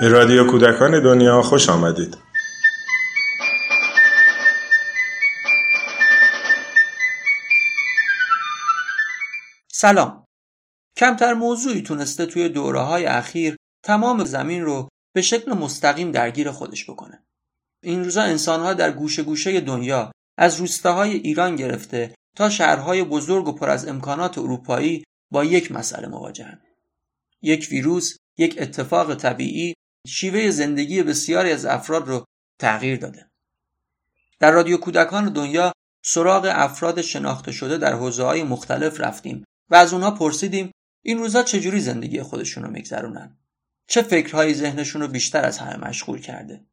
به رادیو کودکان دنیا خوش آمدید. سلام. کمتر موضوعی تونسته توی دوره های اخیر تمام زمین رو به شکل مستقیم درگیر خودش بکنه. این روزا انسانها در گوشه گوشه دنیا از روستاهای ایران گرفته تا شهرهای بزرگ و پر از امکانات اروپایی با یک مسئله مواجهن. یک ویروس یک اتفاق طبیعی شیوه زندگی بسیاری از افراد رو تغییر داده. در رادیو کودکان دنیا سراغ افراد شناخته شده در حوزه های مختلف رفتیم و از اونها پرسیدیم این روزا چجوری زندگی خودشون رو میگذرونن؟ چه فکرهایی ذهنشون رو بیشتر از همه مشغول کرده؟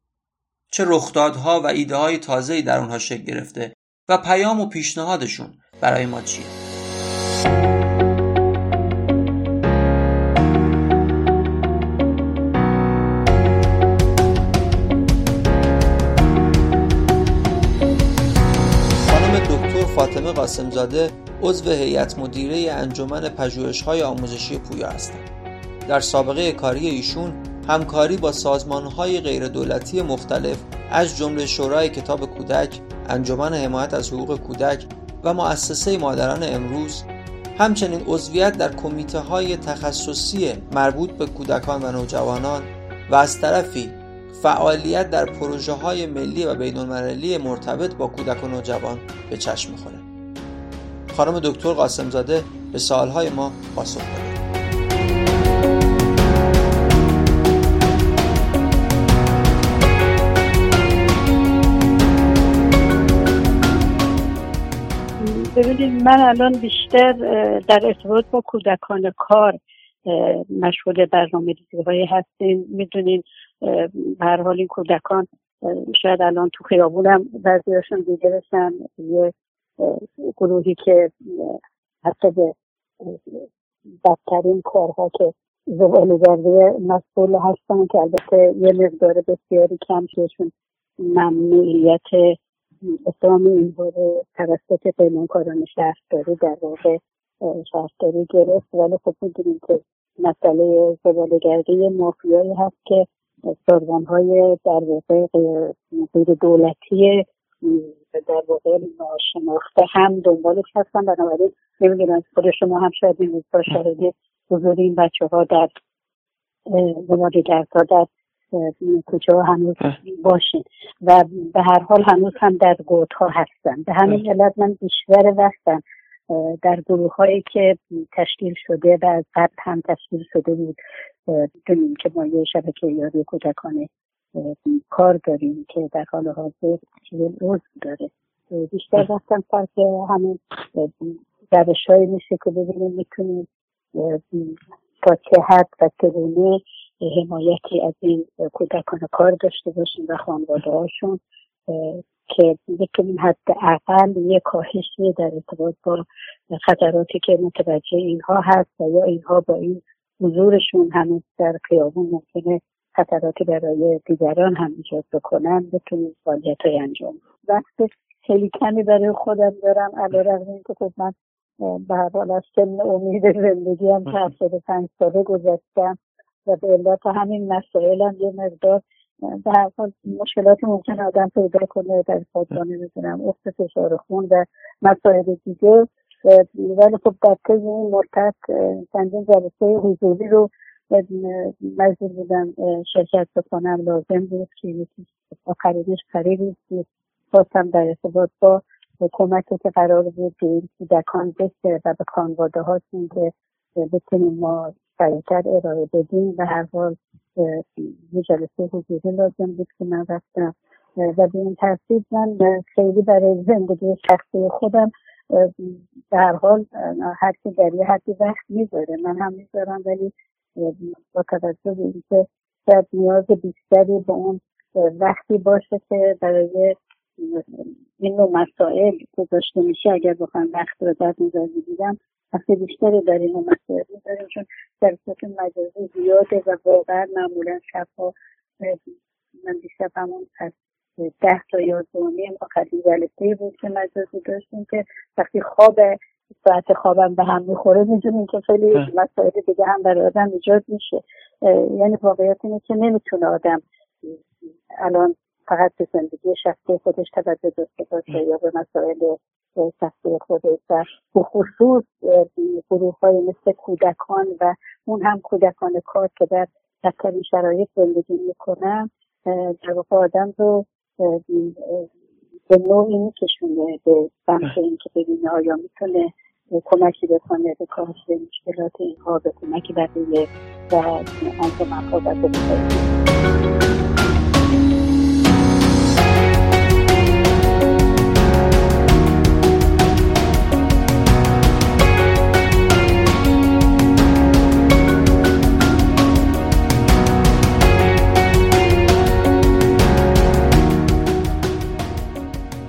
چه رخدادها و ایده های تازه‌ای در اونها شکل گرفته و پیام و پیشنهادشون برای ما چیه؟ قاسمزاده عضو هیئت مدیره انجمن پژوهش‌های آموزشی پویا هستند. در سابقه کاری ایشون همکاری با سازمانهای غیردولتی مختلف از جمله شورای کتاب کودک، انجمن حمایت از حقوق کودک و مؤسسه مادران امروز همچنین عضویت در کمیته های تخصصی مربوط به کودکان و نوجوانان و از طرفی فعالیت در پروژه های ملی و بین المللی مرتبط با کودک و نوجوان به چشم می‌خوره. خانم دکتر قاسمزاده به سوالهای ما پاسخ داده. ببینید من الان بیشتر در ارتباط با کودکان کار مشغول برنامه ریزی هستیم می‌دونین هر حال این کودکان شاید الان تو خیابونم دیده بشن یه گروهی که حتی به بدترین کارها که زبالهگردی مسئول هستن که البته یه مقدار بسیاری کم شدشون ممنوعیت اسلام این باره توسط پیمانکاران شهرداری در واقع شهرداری گرفت. ولی خب می‌دونیم که مسئله زبالهگردی مافیایی هست که سازمان های در واقع غیر دولتی در واقع ناشناخته هم دنبالش هستن. بنابراین نمی‌دونم خود شما هم شاید این روزها شاهد حضور این بچه ها در زبالهگردها در کجا هنوز باشین. و به هر حال هنوز هم در گوت ها هستن. به همین علت من بیشتر وقتم در گروه هایی که تشکیل شده و از قبل هم تشکیل شده بود دونیم که ما یه شبکه یاری کودکان کار داریم که در حال حاضر چیزی عضو داره. بیشتر وقتم فرق همین روش هایی میشه که ببینیم می‌تونیم تا چه حد و چگونه حمایتی از این کودکان کار داشته باشیم و خانواده هاشون که بتونیم حداقل یه کاهشی در ارتباط با خطراتی که متوجه اینها هست و یا اینها با این حضورشون هنوز در خیابون ممکنه خطراتی برای دیگران هم ایجاد بکنن بتونیم فعالیت های انجام وقت خیلی کمی برای خودم دارم علیرغم اینکه خب من به هر حال از سن امید زندگی هم که هفتاد پنج ساله گذاشتم و به علت همین مسائل هم یه مقدار به هر حال مشکلاتی ممکن آدم پیدا کنه در خودم نمی‌دونم افت فشار خون و مسائل دیگه. ولی خب در طی این مدت چندین جلسه حضوری رو مجبور بودم شرکت بکنم لازم بود که یکی آخرینش قریبی بود. خواستم در ارتباط با کمکی که قرار بود به این کودکان بشه و به خانواده هاشون که بتونیم ما سریعتر ارائه بدیم. و هر حال یه جلسه حضوری لازم بود که من رفتم. و به این ترتیب من خیلی برای زندگی شخصی خودم هر حال هر کی در یه حدی وقت می‌ذاره. من هم می‌ذارم ولی با توجه به اینکه شاید نیاز بیشتری به اون وقتی باشه که برای این نوع مسائل گذاشته میشه اگر بخوام وقت رو در نظر بگیرم وقتی بیشتری در این مسائل میداریم چون جلسات مجازی زیاده و واقعا معمولا شبها من دیشب همون از ده تا یازده نیم آخرین جلسه بود که مجازی داشتیم که وقتی خواب ساعت خوابم به هم می‌خوره می‌دونیم که خیلی مسائل دیگه هم برای آدم ایجاد میشه. یعنی واقعیت اینه که نمی‌تونه آدم الان فقط به زندگی شخصی خودش توجه داشته باشه یا به مسائل شخصی خودش و به خصوص گروه های مثل کودکان و اون هم کودکان کار که در بدترین شرایط زندگی می‌کنن در واقع آدم رو به نوعی میکشونه به سمت اینکه ببینه آیا می‌تونه کمکی بکنه به کاهش مشکلات اینها به کمکی بقیه و انجام و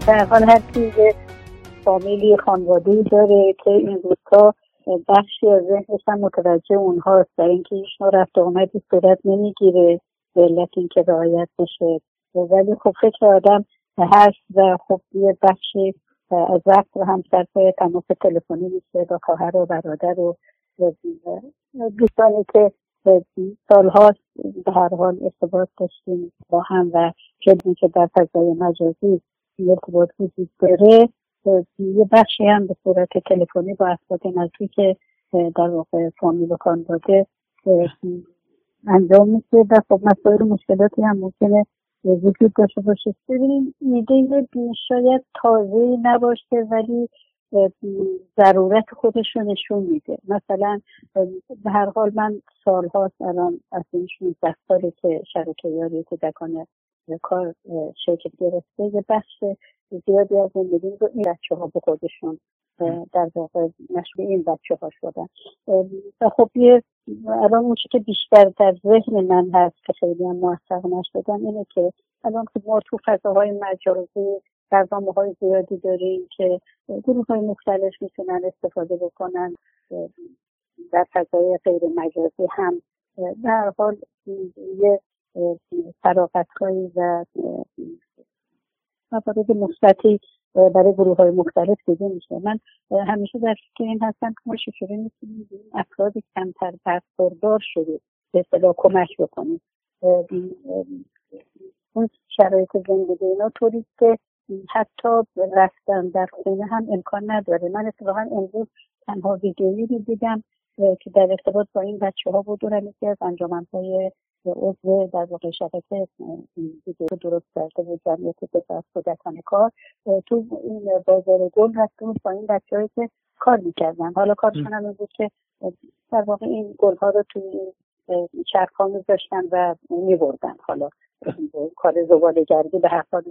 در حال هر چیز فامیلی خانواده داره که این روزها بخشی از ذهنش هم متوجه اونهاست. در اینکه هیچ نوع رفت آمدی صورت نمی‌گیره به علت اینکه رعایت بشه. ولی خب فکر آدم هست و خب یه بخشی از وقت رو هم صرف تماس تلفنی میشه با خواهر و برادر و دوستانی که سالها به هر حال ارتباط داشتیم با هم و شدیم که در فضای مجازی ارتباط وجود داره. یه بخشی هم به صورت تلفنی با افراد نزدیک در واقع فامیل و خانواده انجام میشه و خب مسائل مشکلاتی هم ممکنه وجود داشته باشه. ببینیم ایده شاید تازه نباشه ولی ضرورت خودش رو نشون میده. مثلا به هر حال من سالهاست الان از این 16 ساله که شبکه یاری کودکان کار شرکت گرفته یه بخش زیادی از زندگی رو این بچه ها به خودشون در واقع مشغول این بچه ها شدن و خب یه الان اون که بیشتر در ذهن من هست که خیلی هم موفق نشدن اینه که الان که ما تو فضاهای مجازی برنامه های زیادی داریم که گروه های مختلف می‌تونن استفاده بکنن. در فضای غیر مجازی هم. در حال یه فراغت و موارد مثبتی برای گروه های مختلف دیده میشه. من همیشه در فکر این هستم که ما چجوری می‌تونیم افراد کمتر برخوردار شده به اصطلاح کمک بکنیم. اون شرایط زندگی اینا طوری که حتی رفتن در خونه هم امکان نداره. من اتفاقا امروز تنها ویدیویی رو دیدم که در ارتباط با این بچه ها بود دورم یکی از انجامنهای عضو در واقع شبکه درست کرده بود جمعیت پسر کودکان کار. تو این بازار گل رفته بود با این بچه هایی که کار می‌کردن. حالا کارشون هم بود که در واقع این گل ها رو توی این چرخ ها میذاشتن و میبردن. حالا کار زباله گردی به هر حال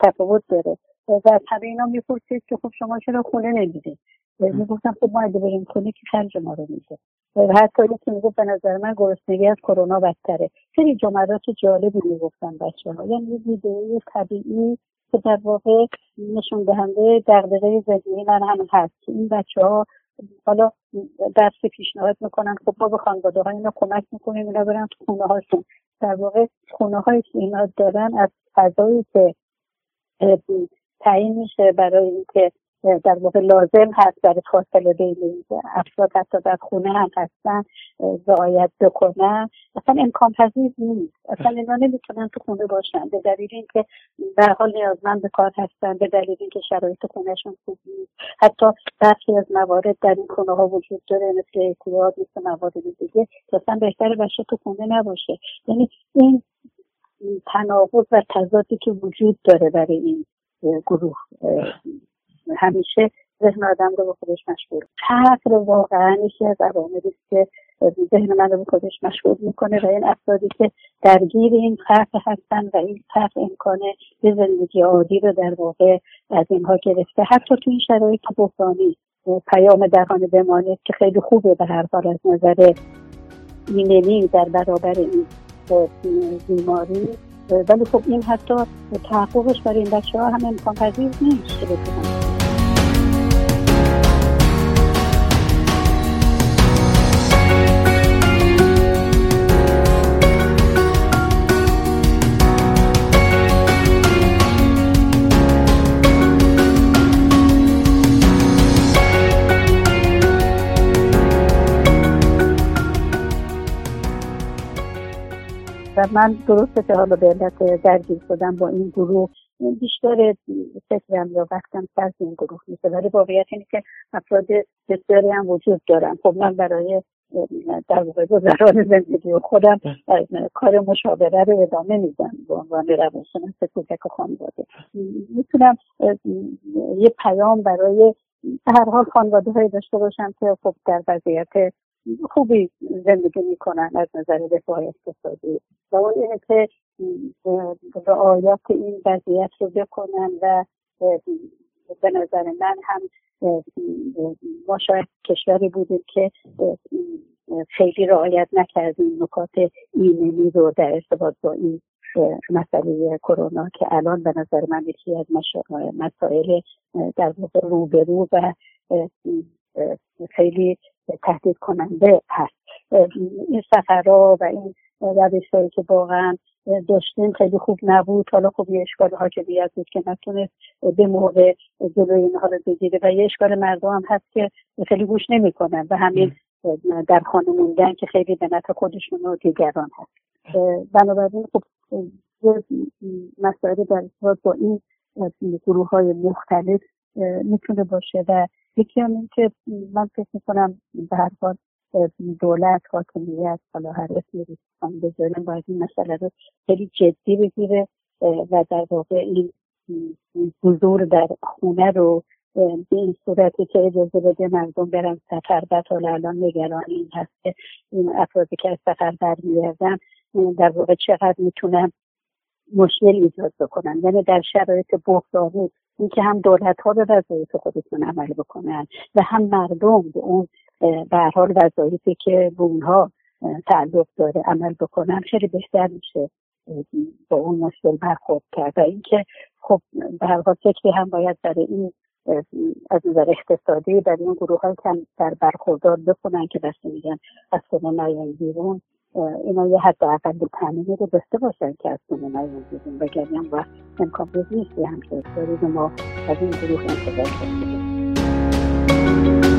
تفاوت داره. و از همه اینا می‌پرسید که خب شما چرا خونه نمی‌دید می‌گفتم خب ما اگه بریم خونه که خرج ما رو میده. حتی یکی می‌گفت به نظر من گرسنگی از کرونا بدتره. خیلی جملات جالبی می‌گفتن بچه ها یعنی یه ویدئوی طبیعی که در واقع نشون دهنده دغدغه زندگی من هم هست. که این بچه ها حالا درس پیشنهاد می‌کنن خب ما به خانواده ها اینا کمک می‌کنیم اینا برن تو خونه هاشون. در واقع خونه هایی که اینا دارن از فضایی که تعیین میشه برای اینکه در واقع لازم هست برای فاصله بین افراد حتی در خونه هم هستن رعایت بکنن. اصلا امکان پذیر نیست. اصلا اینا نمی‌تونن تو خونه باشن به دلیل اینکه در حال نیازمند به کار هستن به دلیل اینکه شرایط خونهشون خوب نیست. حتی برخی از موارد در این خونه ها وجود داره مثل اعتیاد مثل موارد دیگه اصلا بهتر بشه تو خونه نباشه. یعنی این تناقض و تضادی که وجود داره برای این گروه همیشه ذهن آدم رو به خودش مشغول فقر واقعا یکی از عواملی که ذهن من رو به خودش مشغول می‌کنه و این افرادی که درگیر این فقر هستن و این فقر امکان به زندگی عادی رو در واقع از اینها گرفته. حتی تو این شرایط بحرانی پیام دهان بمانید که خیلی خوبه به هر حال از نظر ایمنی در برابر این بیماری. ولی خب این حتی تحققش برای این بچه ها هم امکان پذیر نیست. که من درسته که حالا به علت درگیر شدم با این گروه بیشتر فکرم یا وقتم سر این گروه میشه ولی واقعیت اینه که افراد بسیاری هم وجود دارم خب من برای در واقع گذران زندگی و خودم کار مشاوره رو ادامه میدم به عنوان روانشناس کودک و خانواده. می‌تونم یه پیام برای هر حال خانواده های داشته باشم که خب در وضعیت خوبی زندگی می‌کنن از نظر رفاه اقتصادی. و اون اینه که رعایت این وضعیت رو بکنن و به نظر من هم ما شاید کشوری بودیم که خیلی رعایت نکردیم نکات ایمنی رو در ارتباط با این مسئله کرونا که الان به نظر من یکی از مسائل در واقع روبرو و خیلی تهدید کننده هست. این سفرها و این روش که واقعا داشتیم خیلی خوب نبود. حالا خب یه اشکال حاکمیت بود که نتونست به موقع جلوی اینها رو بگیره و یه اشکال مردم هم هست که خیلی گوش نمی‌کنن و همین در خانه موندن که خیلی به نفع خودشون و دیگران هست. بنابراین خب مسائل در با این گروه های مختلف می‌تونه باشه و یکی هم این که من فکر می‌کنم به هر حال دولت حاکمیت حالا هر اسمی رو بذاریم باید این مسئله رو خیلی جدی بگیره و در واقع این حضور در خونه رو به این صورتی که اجازه بده مردم برن سفر بعد حالا الان نگران این هست که این افرادی که از سفر برمیگردن در واقع چقدر می‌تونن مشکل ایجاد بکنن. یعنی در شرایط بحرانی اینکه هم دولت ها به وظایف خودشون عمل بکنن و هم مردم به اون به حال وظایفی که به اونها تعلق داره عمل بکنن خیلی بهتر میشه با اون مشکل برخورد کرد. و اینکه خب به هر حال فکری هم باید برای این از نظر اقتصادی برای این گروه های کم در برخوردار بکنن که بسته میگن از خونه نیان بیرون اینا یه حد اقل تامینی رو داشته باشن که از نیان بیرون وگرنه هم وقت امکان نیست همچه ما از این گروه انتظار داشته